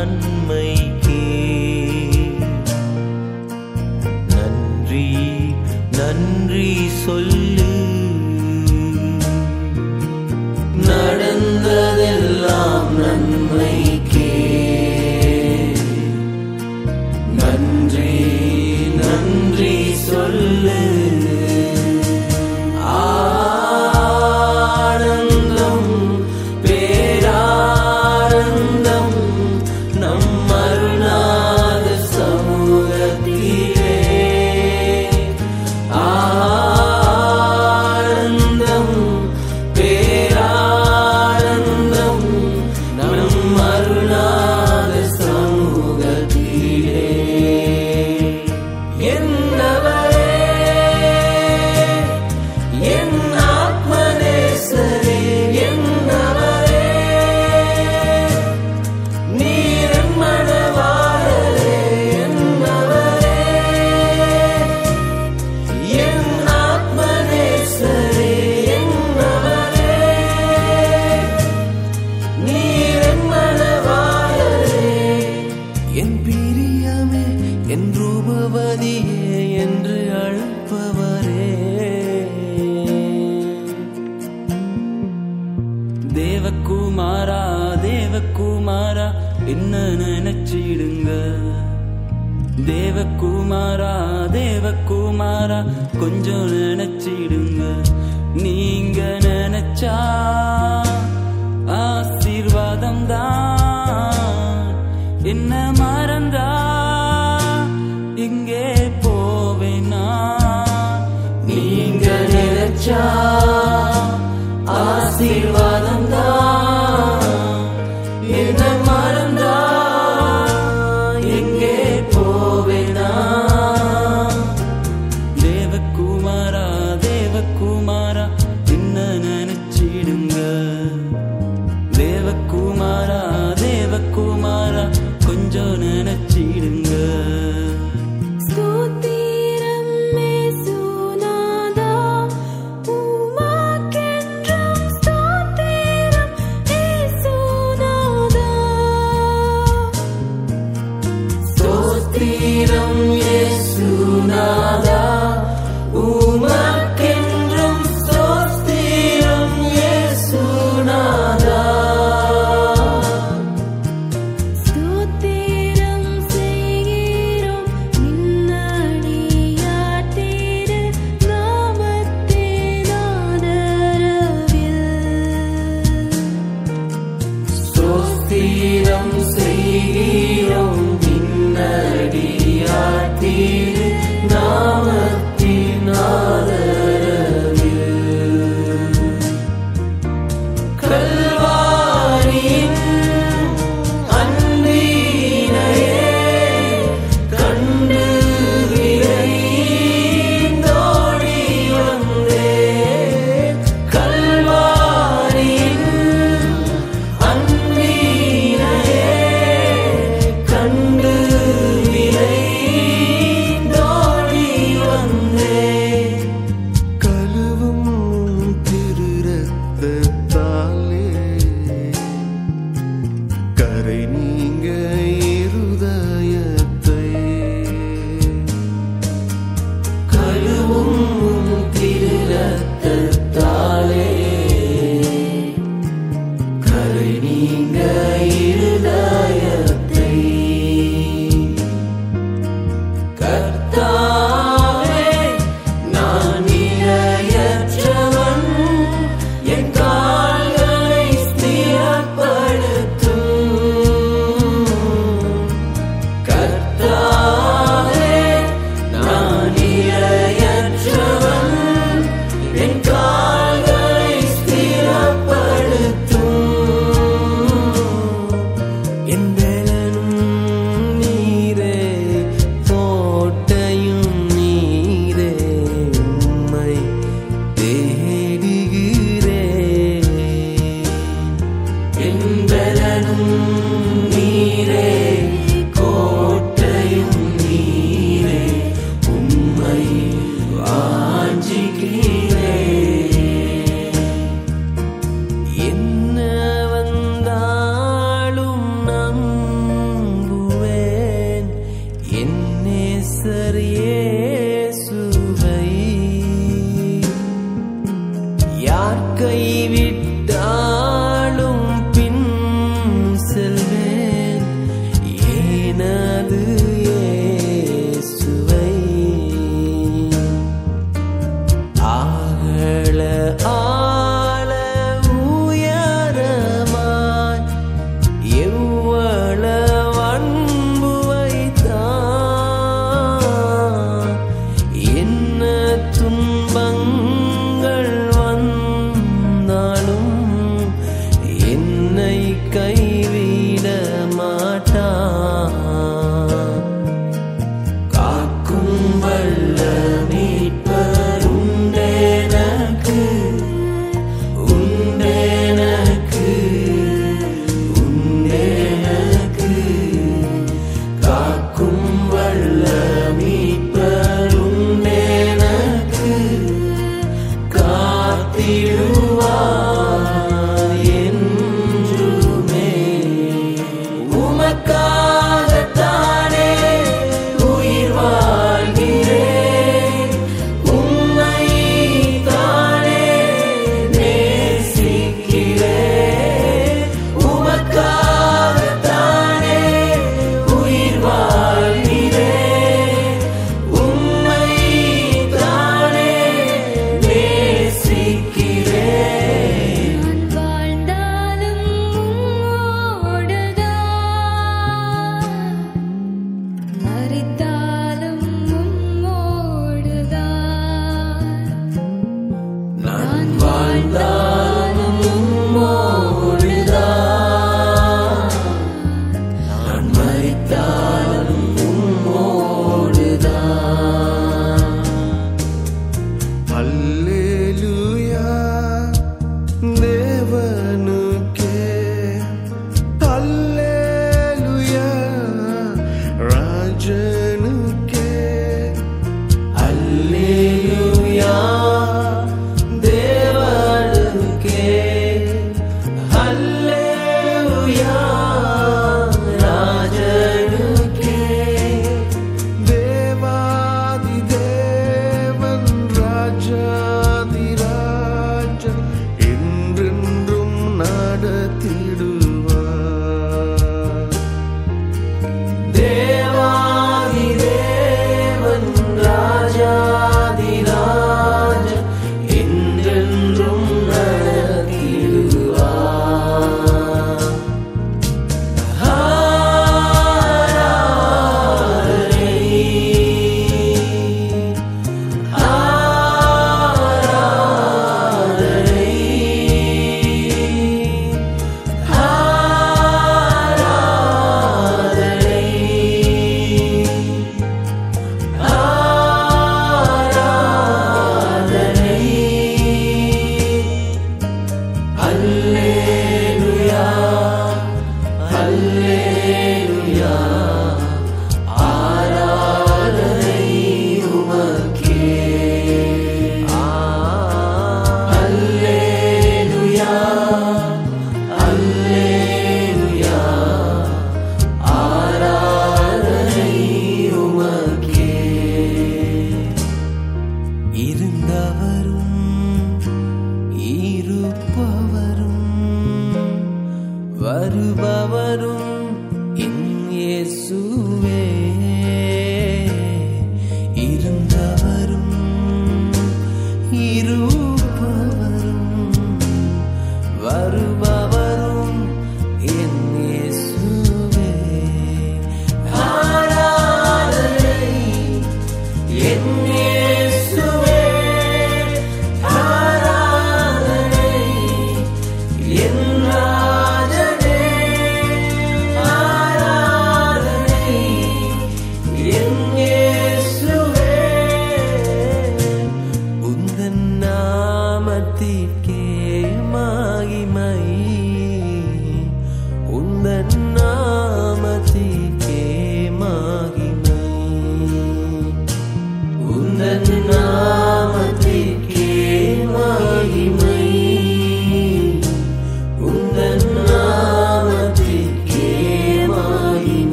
thân mình. தேவகுமாரா தேவகுமாரா கொஞ்சம் நினைச்சிடுங்க. நீங்க நினைச்சா ஆசீர்வாதம் தான் என்ன மறந்தா? இங்கே போவேனா? நீங்க நினைச்சா ஆசீர்வாதம்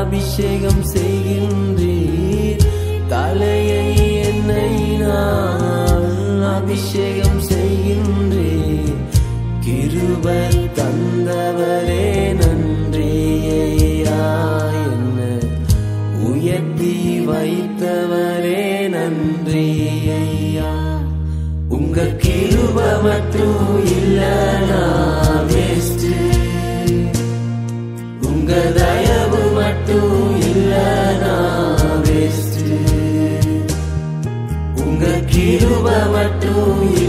அபிஷேகம் செய்கின்றீர். தலையை என்னை நான் அபிஷேகம் செய்கின்றீர் கிருபர் தந்தவரே நன்றியா என்ன உயர்த்தி வைத்தவரே நன்றியா உங்க கிருப மட்டும் இல்லனா கிருபவற்றும்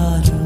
heart.